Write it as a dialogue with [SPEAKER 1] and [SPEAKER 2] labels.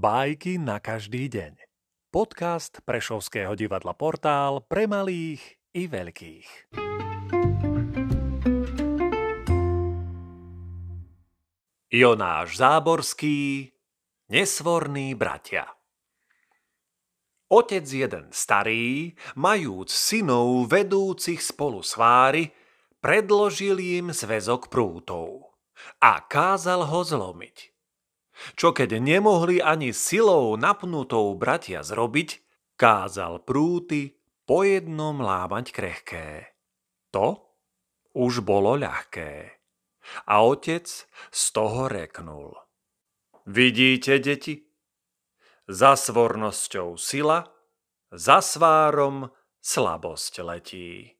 [SPEAKER 1] Bajky na každý deň. Podcast Prešovského divadla Portál pre malých i veľkých. Jonáš Záborský Nesvorní bratia Otec jeden starý, majúc synov vedúcich spolu sváry, predložil im zväzok prútov a kázal ho zlomiť. Čo keď nemohli ani silou napnutou bratia zrobiť, kázal prúty po jednom lámať krehké. To už bolo ľahké. A otec z toho reknul. Vidíte, deti? Za svornosťou sila, za svárom slabosť letí.